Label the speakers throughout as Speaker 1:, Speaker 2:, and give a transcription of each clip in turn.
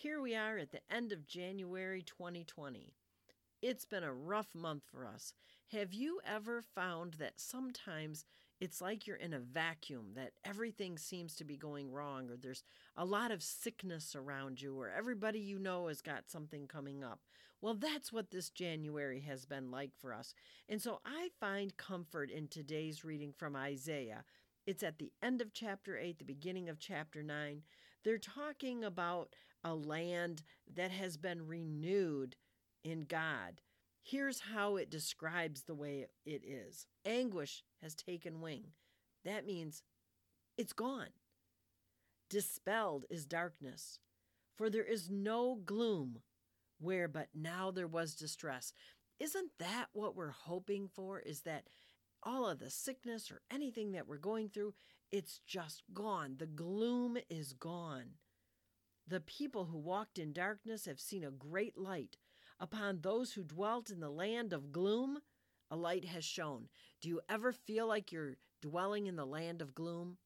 Speaker 1: Here we are at the end of January 2020. It's been a rough month for us. Have you ever found that sometimes it's like you're in a vacuum, that everything seems to be going wrong, or there's a lot of sickness around you, or everybody you know has got something coming up? Well, that's what this January has been like for us. And so I find comfort in today's reading from Isaiah. It's at the end of chapter 8, the beginning of chapter 9. They're talking about a land that has been renewed in God. Here's how it describes the way it is anguish has taken wing. That means it's gone. Dispelled is darkness, for there is no gloom where but now there was distress. Isn't that what we're hoping for? Is that all of the sickness or anything that we're going through, it's just gone. The gloom is gone. The people who walked in darkness have seen a great light. Upon those who dwelt in the land of gloom, a light has shone. Do you ever feel like you're dwelling in the land of gloom?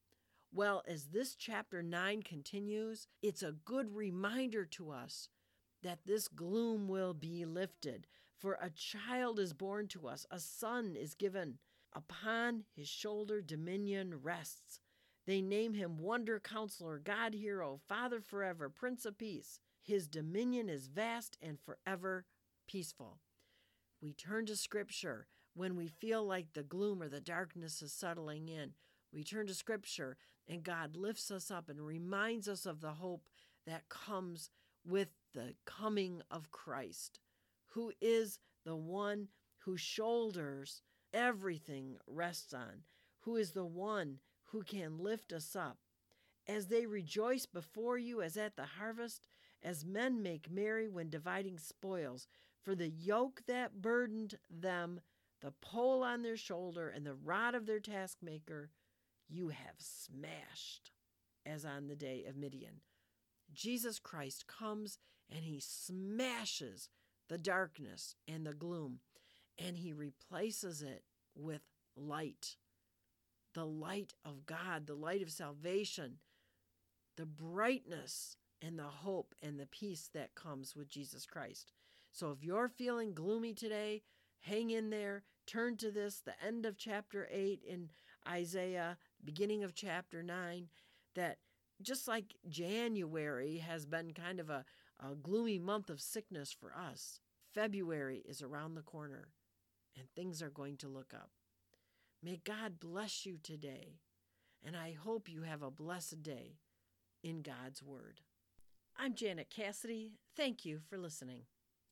Speaker 1: Well, as this chapter 9 continues, it's a good reminder to us that this gloom will be lifted. For a child is born to us, a son is given. Upon his shoulder dominion rests. They name him Wonder Counselor, God Hero, Father Forever, Prince of Peace. His dominion is vast and forever peaceful. We turn to Scripture when we feel like the gloom or the darkness is settling in. We turn to Scripture and God lifts us up and reminds us of the hope that comes with the coming of Christ, who is the one whose shoulders everything rests on, who is the one who can lift us up. As they rejoice before you as at the harvest, as men make merry when dividing spoils, for the yoke that burdened them, the pole on their shoulder, and the rod of their taskmaker, you have smashed, as on the day of Midian. Jesus Christ comes and he smashes the darkness and the gloom, and he replaces it with light the light of God, the light of salvation, the brightness and the hope and the peace that comes with Jesus Christ. So if you're feeling gloomy today, hang in there. Turn to this, the end of chapter 8 in Isaiah, beginning of chapter 9, that just like January has been kind of a, a gloomy month of sickness for us, February is around the corner and things are going to look up. May God bless you today, and I hope you have a blessed day in God's Word. I'm Janet Cassidy. Thank you for listening.